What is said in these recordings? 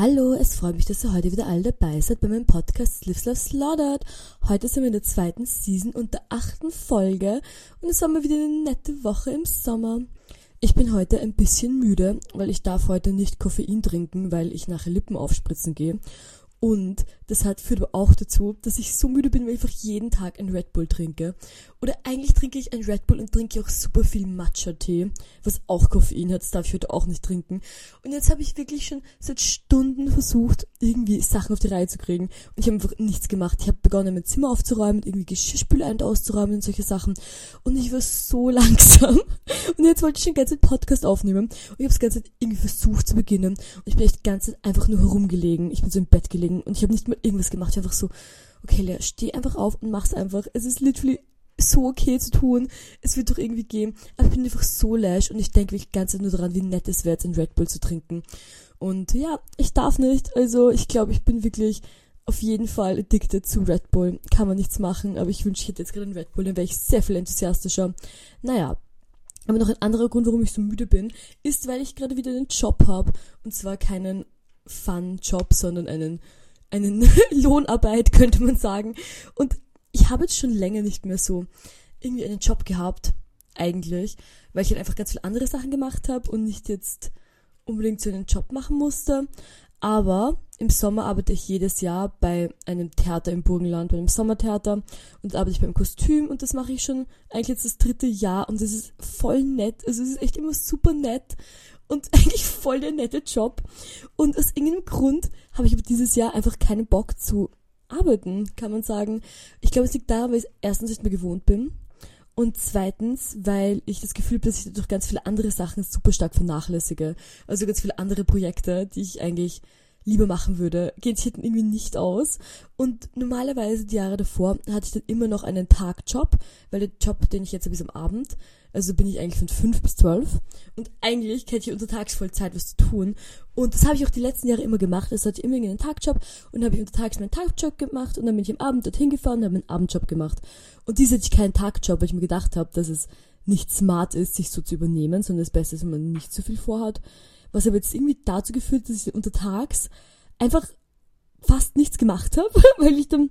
Hallo, es freut mich, dass ihr heute wieder alle dabei seid bei meinem Podcast Lives Love Slaughtered. Heute sind wir in der zweiten Season und der achten Folge und es war mal wieder eine nette Woche im Sommer. Ich bin heute ein bisschen müde, weil ich darf heute nicht Koffein trinken, weil ich nachher Lippen aufspritzen gehe. Und das hat, führt aber auch dazu, dass ich so müde bin, weil ich einfach jeden Tag ein Red Bull trinke. Oder eigentlich trinke ich ein Red Bull und trinke auch super viel Matcha-Tee, was auch Koffein hat, das darf ich heute auch nicht trinken. Und jetzt habe ich wirklich schon seit Stunden versucht, irgendwie Sachen auf die Reihe zu kriegen. Und ich habe einfach nichts gemacht. Ich habe begonnen, mein Zimmer aufzuräumen, irgendwie Geschirrspüler ein- und auszuräumen und solche Sachen. Und ich war so langsam. Und jetzt wollte ich schon die ganze Zeit Podcast aufnehmen. Und ich habe das ganze Zeit irgendwie versucht zu beginnen. Und ich bin echt die ganze Zeit einfach nur herumgelegen. Ich bin so im Bett gelegen und ich habe nicht mal irgendwas gemacht. Ich einfach so, okay, Lea, steh einfach auf und mach's einfach. Es ist literally so okay zu tun. Es wird doch irgendwie gehen. Aber ich bin einfach so lash und ich denke wirklich die ganze Zeit nur daran, wie nett es wäre, jetzt ein Red Bull zu trinken. Und ja, ich darf nicht. Also ich glaube, ich bin wirklich auf jeden Fall addicted zu Red Bull. Kann man nichts machen, aber ich wünsche, ich hätte jetzt gerade einen Red Bull, dann wäre ich sehr viel enthusiastischer. Naja. Aber noch ein anderer Grund, warum ich so müde bin, ist, weil ich gerade wieder einen Job habe. Und zwar keinen Fun-Job, sondern einen, einen Lohnarbeit, könnte man sagen. Und ich habe jetzt schon länger nicht mehr so irgendwie einen Job gehabt, eigentlich, weil ich halt einfach ganz viele andere Sachen gemacht habe und nicht jetzt unbedingt so einen Job machen musste. Aber im Sommer arbeite ich jedes Jahr bei einem Theater im Burgenland, bei einem Sommertheater und arbeite ich beim Kostüm und das mache ich schon eigentlich jetzt das dritte Jahr und es ist voll nett. Also es ist echt immer super nett und eigentlich voll der nette Job. Und aus irgendeinem Grund habe ich aber dieses Jahr einfach keinen Bock zu arbeiten, kann man sagen. Ich glaube, es liegt daran, weil ich erstens nicht mehr gewohnt bin. Und zweitens, weil ich das Gefühl habe, dass ich durch ganz viele andere Sachen super stark vernachlässige. Also ganz viele andere Projekte, die ich eigentlich lieber machen würde, gehen sich halt irgendwie nicht aus. Und normalerweise die Jahre davor hatte ich dann immer noch einen Tagjob, weil der Job, den ich jetzt habe, ist am Abend. Also bin ich eigentlich von fünf bis zwölf. Und eigentlich hätte ich untertags voll Zeit, was zu tun. Und das habe ich auch die letzten Jahre immer gemacht. Also hatte ich immer einen Tagjob und habe ich untertags meinen Tagjob gemacht und dann bin ich am Abend dorthin gefahren und habe meinen Abendjob gemacht. Und dies hatte ich keinen Tagjob, weil ich mir gedacht habe, dass es nicht smart ist, sich so zu übernehmen, sondern das Beste ist, wenn man nicht so viel vorhat. Was aber jetzt irgendwie dazu geführt, dass ich untertags einfach fast nichts gemacht habe, weil ich dann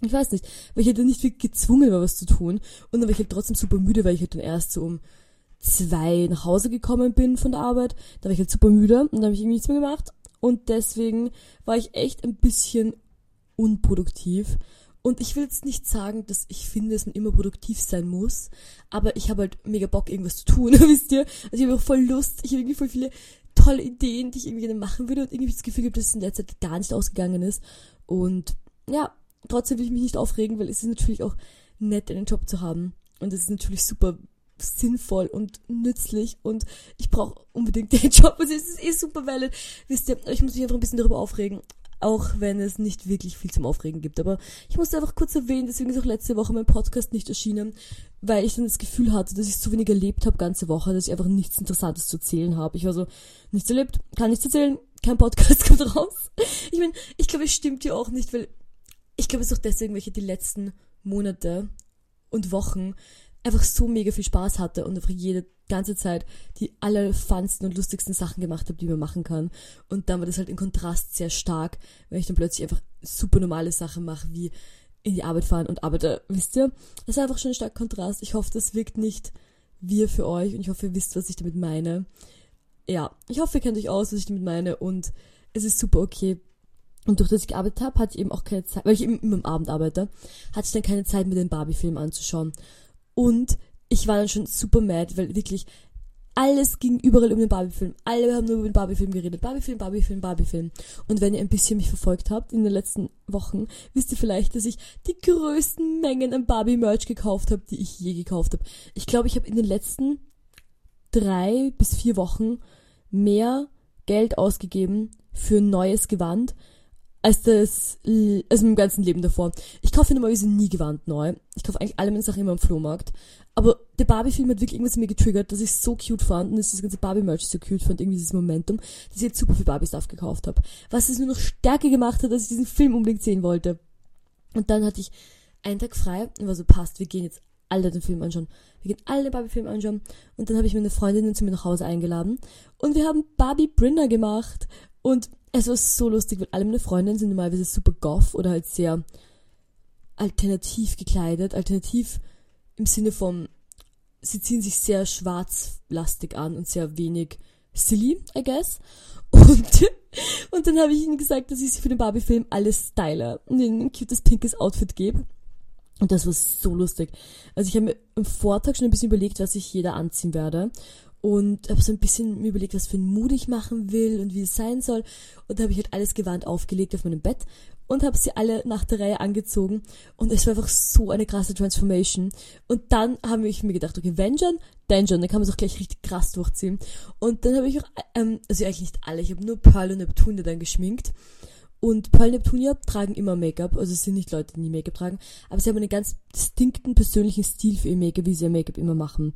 ich weiß nicht, weil ich halt dann nicht wirklich gezwungen war, was zu tun. Und dann war ich halt trotzdem super müde, weil ich halt dann erst so um zwei nach Hause gekommen bin von der Arbeit. Da war ich halt super müde und dann habe ich irgendwie nichts mehr gemacht. Und deswegen war ich echt ein bisschen unproduktiv. Und ich will jetzt nicht sagen, dass ich finde, dass man immer produktiv sein muss, aber ich habe halt mega Bock, irgendwas zu tun, wisst ihr? Also ich habe auch voll Lust, ich habe irgendwie voll viele tolle Ideen, die ich irgendwie gerne machen würde und irgendwie das Gefühl habe, dass es in der Zeit gar nicht ausgegangen ist. Und ja, trotzdem will ich mich nicht aufregen, weil es ist natürlich auch nett, einen Job zu haben. Und es ist natürlich super sinnvoll und nützlich und ich brauche unbedingt den Job. Also es ist eh super valid. Wisst ihr, ich muss mich einfach ein bisschen darüber aufregen. Auch wenn es nicht wirklich viel zum Aufregen gibt. Aber ich musste einfach kurz erwähnen, deswegen ist auch letzte Woche mein Podcast nicht erschienen, weil ich dann das Gefühl hatte, dass ich so wenig erlebt habe ganze Woche, dass ich einfach nichts Interessantes zu erzählen habe. Ich war so, nichts erlebt, kann nichts erzählen, kein Podcast kommt raus. Ich meine, ich glaube, es stimmt ja auch nicht, weil ich glaube, es ist auch deswegen, weil ich die letzten Monate und Wochen einfach so mega viel Spaß hatte und einfach jede ganze Zeit die allerfunsten und lustigsten Sachen gemacht habe, die man machen kann. Und dann war das halt im Kontrast sehr stark, wenn ich dann plötzlich einfach super normale Sachen mache, wie in die Arbeit fahren und arbeite. Wisst ihr? Das ist einfach schon ein starker Kontrast. Ich hoffe, das wirkt nicht wir für euch und ich hoffe, ihr wisst, was ich damit meine. Ja, ich hoffe, ihr kennt euch aus, was ich damit meine und es ist super okay. Und durch das ich gearbeitet habe, hatte ich eben auch keine Zeit, weil ich eben immer am Abend arbeite, hatte ich dann keine Zeit, mir den Barbie-Film anzuschauen. Und ich war dann schon super mad, weil wirklich alles ging überall um den Barbie-Film. Alle haben nur über den Barbie-Film geredet. Barbie-Film, Barbie-Film, Barbie-Film. Und wenn ihr ein bisschen mich verfolgt habt in den letzten Wochen, wisst ihr vielleicht, dass ich die größten Mengen an Barbie-Merch gekauft habe, die ich je gekauft habe. Ich glaube, ich habe in den letzten drei bis vier Wochen mehr Geld ausgegeben für ein neues Gewand als das, als im ganzen Leben davor. Ich kaufe normalerweise nie Gewand neu. Ich kaufe eigentlich alle meine Sachen immer am Flohmarkt. Aber der Barbie-Film hat wirklich irgendwas in mir getriggert, dass ich so cute fand und dass das ganze Barbie-Merch so cute fand, irgendwie dieses Momentum, dass ich jetzt super viel Barbie-Stuff gekauft habe. Was es nur noch stärker gemacht hat, dass ich diesen Film unbedingt sehen wollte. Und dann hatte ich einen Tag frei und war so, passt, wir gehen jetzt alle den Film anschauen. Wir gehen alle den Barbie-Film anschauen. Und dann habe ich meine Freundinnen zu mir nach Hause eingeladen. Und wir haben Barbie Brinner gemacht. Und es war so lustig, weil alle meine Freundinnen sind normalerweise super goth oder halt sehr alternativ gekleidet. Alternativ im Sinne von, sie ziehen sich sehr schwarzlastig an und sehr wenig silly, I guess. Und, und dann habe ich ihnen gesagt, dass ich sie für den Barbie-Film alles style und ihnen ein cutes pinkes Outfit gebe. Und das war so lustig. Also ich habe mir am Vortag schon ein bisschen überlegt, was ich jeder anziehen werde und habe so ein bisschen mir überlegt, was für ein Mut ich machen will und wie es sein soll. Und da habe ich halt alles gewarnt aufgelegt auf meinem Bett und habe sie alle nach der Reihe angezogen. Und es war einfach so eine krasse Transformation. Und dann habe ich mir gedacht, okay, wenn schon, dann schon, dann kann man es auch gleich richtig krass durchziehen. Und dann habe ich auch, ähm, also eigentlich nicht alle, ich habe nur Pearl und Neptunia dann geschminkt. Und Pearl und Neptunia tragen immer Make-up, also es sind nicht Leute, die Make-up tragen, aber sie haben einen ganz distinkten persönlichen Stil für ihr Make-up, wie sie ihr Make-up immer machen.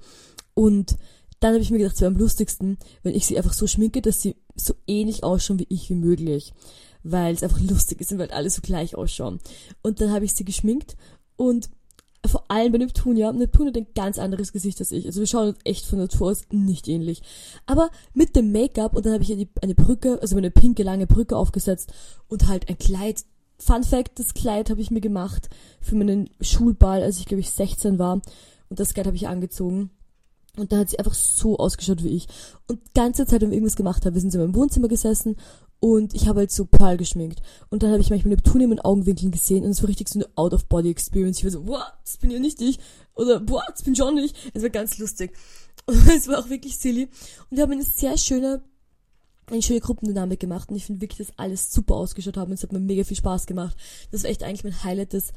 Und dann habe ich mir gedacht, es wäre am lustigsten, wenn ich sie einfach so schminke, dass sie so ähnlich ausschauen wie ich wie möglich. Weil es einfach lustig ist und weil alle so gleich ausschauen. Und dann habe ich sie geschminkt und vor allem bei Neptunia, Neptunia hat ein ganz anderes Gesicht als ich. Also wir schauen uns echt von Natur aus nicht ähnlich. Aber mit dem Make-up und dann habe ich eine, eine Brücke, also eine pinke lange Brücke aufgesetzt und halt ein Kleid. Fun Fact, das Kleid habe ich mir gemacht für meinen Schulball, als ich glaube ich 16 war. Und das Kleid habe ich angezogen. Und dann hat sie einfach so ausgeschaut wie ich. Und ganze Zeit, wenn wir irgendwas gemacht haben, wir sind in meinem Wohnzimmer gesessen und ich habe halt so Pearl geschminkt. Und dann habe ich manchmal Neptunium in Augenwinkeln gesehen und es war richtig so eine Out-of-Body-Experience. Ich war so, boah, das bin ja nicht ich. Oder, boah, das bin schon ich. Es war ganz lustig. Und es war auch wirklich silly. Und wir haben eine sehr schöne, eine schöne Gruppendynamik gemacht. Und ich finde wirklich, dass alles super ausgeschaut haben. Und es hat mir mega viel Spaß gemacht. Das war echt eigentlich mein Highlight des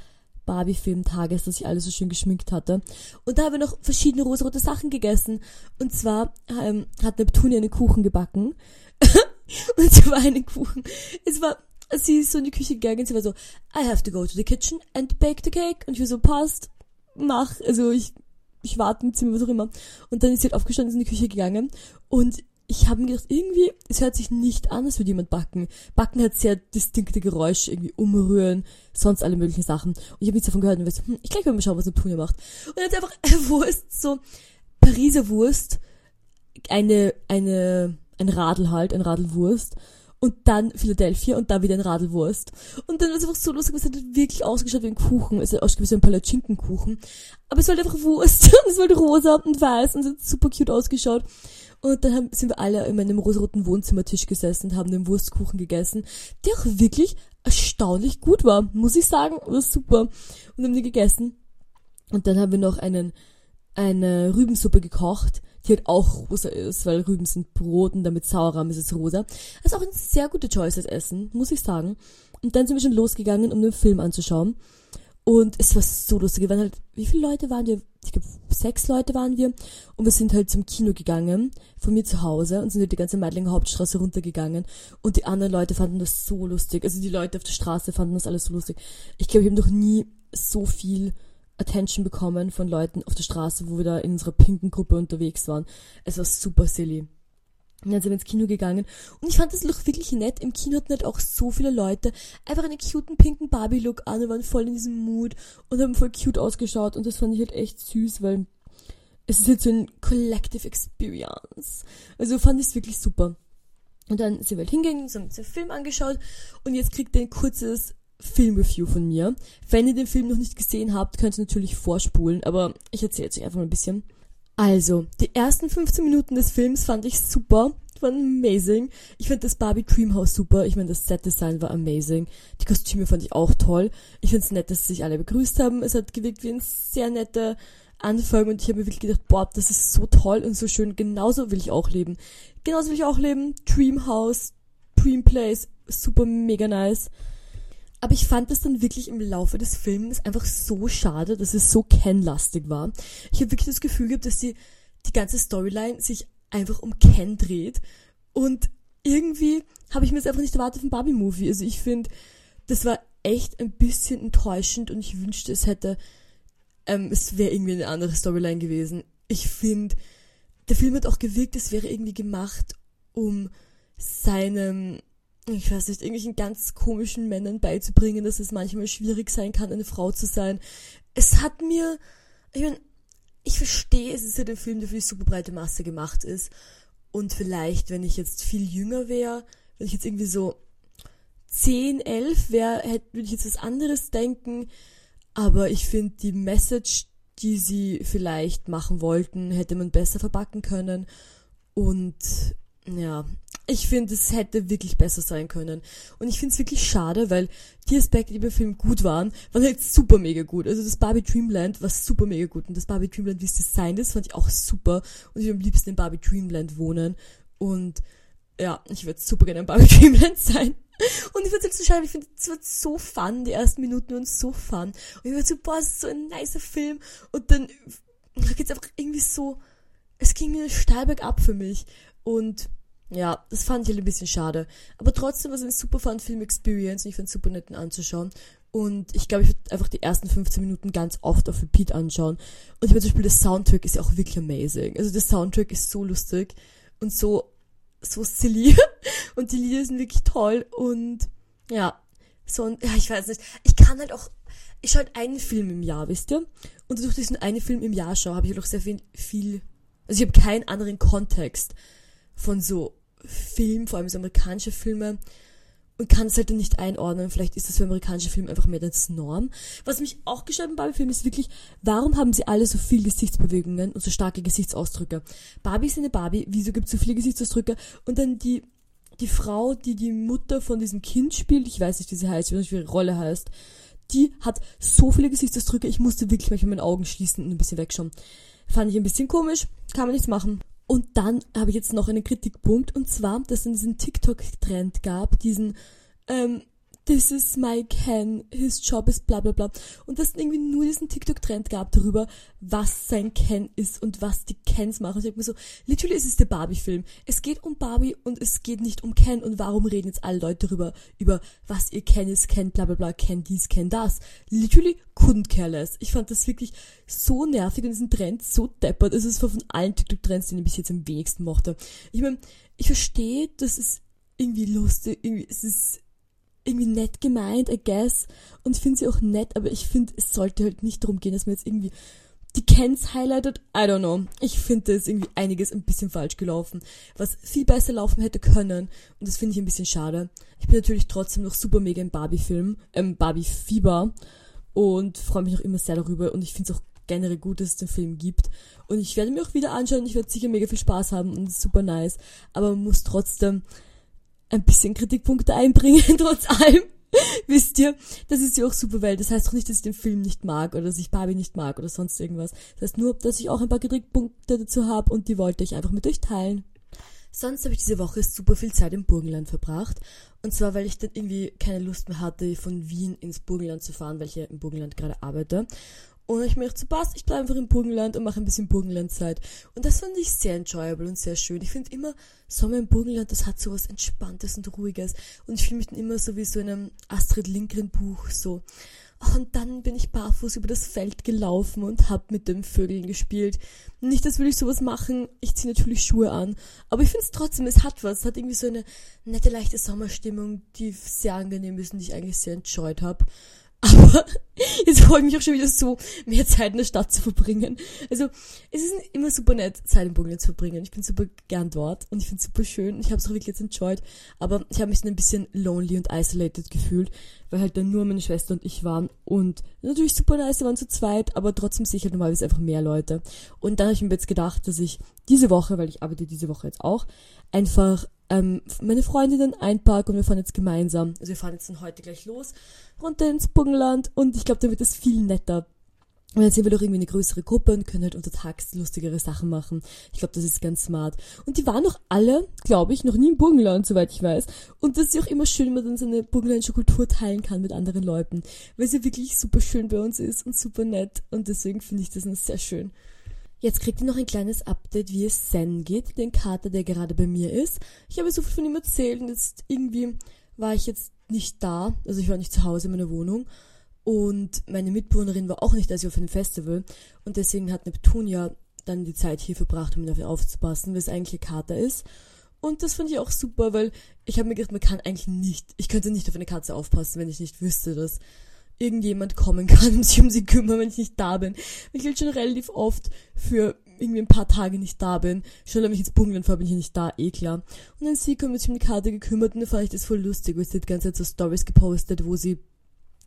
Barbie-Film-Tages, dass ich alles so schön geschminkt hatte. Und da haben wir noch verschiedene rosarote Sachen gegessen. Und zwar ähm, hat Neptunia einen Kuchen gebacken. und es war einen Kuchen. Es war, sie ist so in die Küche gegangen, sie war so, I have to go to the kitchen and bake the cake. Und ich war so, passt, mach. Also ich, ich warte im Zimmer, was auch immer. Und dann ist sie halt aufgestanden, ist in die Küche gegangen. Und ich habe mir gedacht, irgendwie, es hört sich nicht an, als würde jemand backen. Backen hat sehr distinkte Geräusche, irgendwie umrühren, sonst alle möglichen Sachen. Und ich habe nichts davon gehört und weiß, hm, ich gleich mal schauen, was Neptunia macht. Und jetzt einfach eine Wurst, so Pariser Wurst, eine, eine, ein Radl halt, ein Radlwurst. Und dann Philadelphia und dann wieder ein Radlwurst. Und dann war es einfach so lustig, es hat wirklich ausgeschaut wie ein Kuchen. Es hat ausgeschaut wie ein Palatschinkenkuchen. Aber es war halt einfach Wurst. Und es war halt rosa und weiß und es hat super cute ausgeschaut. Und dann haben, sind wir alle in meinem rosaroten Wohnzimmertisch gesessen und haben den Wurstkuchen gegessen, der auch wirklich erstaunlich gut war, muss ich sagen. War super. Und haben die gegessen. Und dann haben wir noch einen, eine Rübensuppe gekocht, die halt auch rosa ist, weil Rüben sind Brot und damit Sauerrahm ist es rosa. Ist auch ein sehr gute Choice als Essen, muss ich sagen. Und dann sind wir schon losgegangen, um den Film anzuschauen. Und es war so lustig. Wir waren halt, wie viele Leute waren wir? Ich glaube, sechs Leute waren wir. Und wir sind halt zum Kino gegangen, von mir zu Hause, und sind halt die ganze Meidlinger Hauptstraße runtergegangen. Und die anderen Leute fanden das so lustig. Also die Leute auf der Straße fanden das alles so lustig. Ich glaube, ich habe noch nie so viel Attention bekommen von Leuten auf der Straße, wo wir da in unserer pinken Gruppe unterwegs waren. Es war super silly. Und dann sind wir ins Kino gegangen. Und ich fand das Look wirklich nett. Im Kino hatten halt auch so viele Leute einfach einen cuten pinken Barbie-Look an und waren voll in diesem Mood und haben voll cute ausgeschaut. Und das fand ich halt echt süß, weil es ist halt so ein Collective Experience. Also fand ich es wirklich super. Und dann sind wir halt hingegangen, haben uns den Film angeschaut und jetzt kriegt ihr ein kurzes Filmreview von mir. Wenn ihr den Film noch nicht gesehen habt, könnt ihr natürlich vorspulen, aber ich erzähle jetzt euch einfach mal ein bisschen. Also, die ersten 15 Minuten des Films fand ich super, waren amazing. Ich fand das Barbie Dreamhouse super. Ich meine, das Set-Design war amazing. Die Kostüme fand ich auch toll. Ich fand es nett, dass sich alle begrüßt haben. Es hat gewirkt wie ein sehr netter Anfang und ich habe mir wirklich gedacht, boah, das ist so toll und so schön. Genauso will ich auch leben. Genauso will ich auch leben. Dreamhouse, Dream Place, super mega nice. Aber ich fand es dann wirklich im Laufe des Films einfach so schade, dass es so Ken-lastig war. Ich habe wirklich das Gefühl gehabt, dass die, die ganze Storyline sich einfach um Ken dreht. Und irgendwie habe ich mir das einfach nicht erwartet vom Barbie-Movie. Also ich finde, das war echt ein bisschen enttäuschend und ich wünschte, es hätte, ähm, es wäre irgendwie eine andere Storyline gewesen. Ich finde, der Film hat auch gewirkt, es wäre irgendwie gemacht, um seinem ich weiß nicht, irgendwelchen ganz komischen Männern beizubringen, dass es manchmal schwierig sein kann, eine Frau zu sein. Es hat mir, ich meine, ich verstehe, es ist ja der Film, der für die super breite Masse gemacht ist. Und vielleicht, wenn ich jetzt viel jünger wäre, wenn ich jetzt irgendwie so 10, 11 wäre, würde ich jetzt was anderes denken. Aber ich finde die Message, die sie vielleicht machen wollten, hätte man besser verpacken können. Und ja, ich finde, es hätte wirklich besser sein können. Und ich finde es wirklich schade, weil die Aspekte, die beim Film gut waren, waren halt super mega gut. Also das Barbie Dreamland war super mega gut. Und das Barbie Dreamland, wie es designt ist, fand ich auch super. Und ich würde am liebsten in Barbie Dreamland wohnen. Und ja, ich würde super gerne in Barbie Dreamland sein. Und ich würde es halt so schade, ich finde, es wird so fun, die ersten Minuten waren so fun. Und ich würde so, boah, es ist so ein nicer Film. Und dann geht's einfach irgendwie so, es ging mir steil bergab für mich. Und ja, das fand ich halt ein bisschen schade. Aber trotzdem war es eine super fun Film-Experience und ich fand es super nett anzuschauen. Und ich glaube, ich würde einfach die ersten 15 Minuten ganz oft auf Repeat anschauen. Und ich meine, zum Beispiel, der Soundtrack ist ja auch wirklich amazing. Also der Soundtrack ist so lustig und so, so silly. und die Lieder sind wirklich toll. Und ja, so, ja, ich weiß nicht. Ich kann halt auch, ich schaue halt einen Film im Jahr, wisst ihr? Und durch diesen einen Film im Jahr schaue, habe ich halt auch sehr viel, viel also ich habe keinen anderen Kontext von so Film, vor allem so amerikanische Filme und kann es halt dann nicht einordnen. Vielleicht ist das für amerikanische Filme einfach mehr das Norm. Was mich auch gestört beim Barbie-Film ist wirklich, warum haben sie alle so viel Gesichtsbewegungen und so starke Gesichtsausdrücke? Barbie ist eine Barbie, wieso gibt es so viele Gesichtsausdrücke? Und dann die, die Frau, die die Mutter von diesem Kind spielt, ich weiß nicht, wie sie heißt, wie ihre Rolle heißt, die hat so viele Gesichtsausdrücke, ich musste wirklich manchmal meine Augen schließen und ein bisschen wegschauen. Fand ich ein bisschen komisch, kann man nichts machen. Und dann habe ich jetzt noch einen Kritikpunkt, und zwar, dass es diesen TikTok-Trend gab, diesen ähm, this is my Ken, his job is bla bla bla. Und dass es irgendwie nur diesen TikTok-Trend gab darüber, was sein Ken ist und was die Kens machen. Und ich denke mir so, literally ist es der Barbie-Film. Es geht um Barbie und es geht nicht um Ken. Und warum reden jetzt alle Leute darüber, über was ihr Ken ist, Ken bla bla bla, Ken dies, Ken das. Literally couldn't care less. Ich fand das wirklich so nervig und diesen Trend so deppert. Es ist von allen TikTok-Trends, den ich bis jetzt am wenigsten mochte. Ich meine, ich verstehe, dass es irgendwie lustig, irgendwie, es ist irgendwie nett gemeint, I guess. Und ich finde sie auch nett, aber ich finde, es sollte halt nicht darum gehen, dass man jetzt irgendwie die Kens highlightet. I don't know. Ich finde, da ist irgendwie einiges ein bisschen falsch gelaufen, was viel besser laufen hätte können. Und das finde ich ein bisschen schade. Ich bin natürlich trotzdem noch super mega im Barbie-Film, ähm, Barbie-Fieber. Und freue mich auch immer sehr darüber. Und ich finde es auch generell gut, dass es den Film gibt. Und ich werde mir auch wieder anschauen. Ich werde sicher mega viel Spaß haben und super nice. Aber man muss trotzdem ein bisschen Kritikpunkte einbringen, trotz allem. Wisst ihr, das ist ja auch super, weil das heißt doch nicht, dass ich den Film nicht mag oder dass ich Barbie nicht mag oder sonst irgendwas. Das heißt nur, dass ich auch ein paar Kritikpunkte dazu habe und die wollte ich einfach mit euch teilen. Sonst habe ich diese Woche super viel Zeit im Burgenland verbracht. Und zwar, weil ich dann irgendwie keine Lust mehr hatte, von Wien ins Burgenland zu fahren, weil ich ja im Burgenland gerade arbeite. Und ich mir zu passt, ich bleibe einfach im Burgenland und mache ein bisschen Burgenlandzeit. Und das fand ich sehr enjoyable und sehr schön. Ich finde immer, Sommer im Burgenland, das hat so was Entspanntes und Ruhiges. Und ich fühle mich dann immer so wie so in einem Astrid Lindgren Buch, so. Und dann bin ich barfuß über das Feld gelaufen und hab mit den Vögeln gespielt. Nicht, dass will ich sowas machen. Ich ziehe natürlich Schuhe an. Aber ich finde es trotzdem, es hat was. Es hat irgendwie so eine nette, leichte Sommerstimmung, die sehr angenehm ist und die ich eigentlich sehr enjoyed habe. Aber jetzt freue ich mich auch schon wieder so, mehr Zeit in der Stadt zu verbringen. Also es ist immer super nett, Zeit in Burgenland zu verbringen. Ich bin super gern dort und ich finde es super schön. Ich habe es auch wirklich jetzt enjoyed. Aber ich habe mich dann ein bisschen lonely und isolated gefühlt, weil halt dann nur meine Schwester und ich waren. Und natürlich super nice, wir waren zu zweit, aber trotzdem sicher normalerweise einfach mehr Leute. Und dann habe ich mir jetzt gedacht, dass ich diese Woche, weil ich arbeite diese Woche jetzt auch, einfach ähm, meine Freundinnen einparken und wir fahren jetzt gemeinsam. Also wir fahren jetzt dann heute gleich los, runter ins Burgenland und ich glaube, dann wird es viel netter. Und dann sind wir doch irgendwie eine größere Gruppe und können halt untertags lustigere Sachen machen. Ich glaube, das ist ganz smart. Und die waren noch alle, glaube ich, noch nie im Burgenland, soweit ich weiß. Und das ist ja auch immer schön, wenn man dann seine burgenländische Kultur teilen kann mit anderen Leuten. Weil sie wirklich super schön bei uns ist und super nett. Und deswegen finde ich das sehr schön. Jetzt kriegt ihr noch ein kleines Update, wie es Zen geht, den Kater, der gerade bei mir ist. Ich habe so viel von ihm erzählt und jetzt irgendwie war ich jetzt nicht da, also ich war nicht zu Hause in meiner Wohnung und meine Mitbewohnerin war auch nicht da, sie auf einem Festival und deswegen hat Neptunia dann die Zeit hier verbracht, um ihn auf ihn aufzupassen, weil es eigentlich ein Kater ist. Und das fand ich auch super, weil ich habe mir gedacht, man kann eigentlich nicht, ich könnte nicht auf eine Katze aufpassen, wenn ich nicht wüsste, dass irgendjemand kommen kann und sich um sie kümmern, wenn ich nicht da bin. Ich will schon relativ oft für irgendwie ein paar Tage nicht da bin. Schon wenn ich jetzt bummeln fahre, bin ich nicht da, eh klar. Und dann sie kommt sich um die Karte gekümmert und dann fand ich das voll lustig, weil sie die ganze Zeit so Stories gepostet, wo sie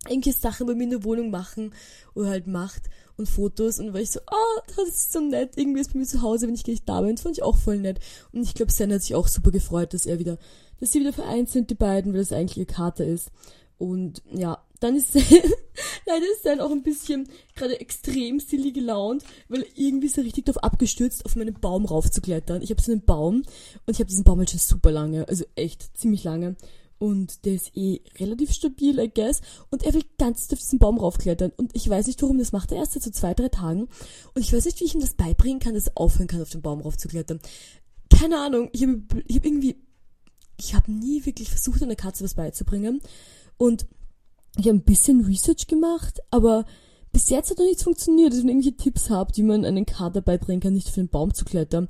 irgendwelche Sachen bei mir in der Wohnung machen oder halt macht und Fotos und war ich so, oh, das ist so nett, irgendwie ist bei mir zu Hause, wenn ich gar nicht da bin, das fand ich auch voll nett und ich glaube, Sen hat sich auch super gefreut, dass er wieder, dass sie wieder vereint sind, die beiden, weil das eigentlich ihr Kater ist und ja, dann ist leider ist Sen auch ein bisschen gerade extrem silly gelaunt, weil irgendwie ist er richtig darauf abgestürzt, auf meinen Baum raufzuklettern. Ich habe so einen Baum und ich habe diesen Baum halt schon super lange, also echt ziemlich lange und der ist eh relativ stabil, I guess. Und er will ganz auf diesen Baum raufklettern. Und ich weiß nicht warum, das macht er erst seit so zwei, drei Tagen. Und ich weiß nicht, wie ich ihm das beibringen kann, dass er aufhören kann, auf den Baum raufzuklettern. Keine Ahnung, ich habe ich hab irgendwie, ich habe nie wirklich versucht, einer Katze was beizubringen. Und ich habe ein bisschen Research gemacht, aber bis jetzt hat noch nichts funktioniert. Wenn ihr irgendwelche Tipps habt, wie man einen Kater beibringen kann, nicht auf den Baum zu klettern,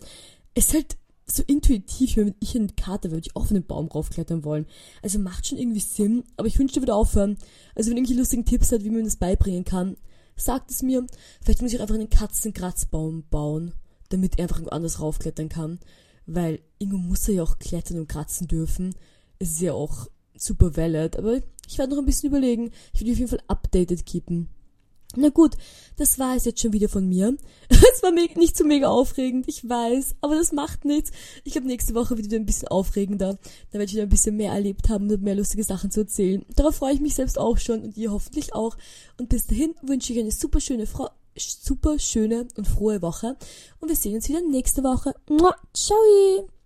ist halt so intuitiv, wenn ich eine Karte würde ich auch auf einen Baum raufklettern wollen. Also macht schon irgendwie Sinn, aber ich wünschte, würde aufhören. Also wenn ihr irgendwelche lustigen Tipps hat, wie man das beibringen kann, sagt es mir. Vielleicht muss ich auch einfach einen Katzenkratzbaum bauen, damit er einfach irgendwo anders raufklettern kann. Weil irgendwo muss er ja auch klettern und kratzen dürfen. Es ist ja auch super valid, aber ich werde noch ein bisschen überlegen. Ich will auf jeden Fall updated keepen. Na gut, das war es jetzt schon wieder von mir. Es war nicht so mega aufregend, ich weiß, aber das macht nichts. Ich habe nächste Woche wieder ein bisschen aufregender. Da werde ich wieder ein bisschen mehr erlebt haben und mehr lustige Sachen zu erzählen. Darauf freue ich mich selbst auch schon und ihr hoffentlich auch. Und bis dahin wünsche ich eine super schöne, super schöne und frohe Woche. Und wir sehen uns wieder nächste Woche. Ciao!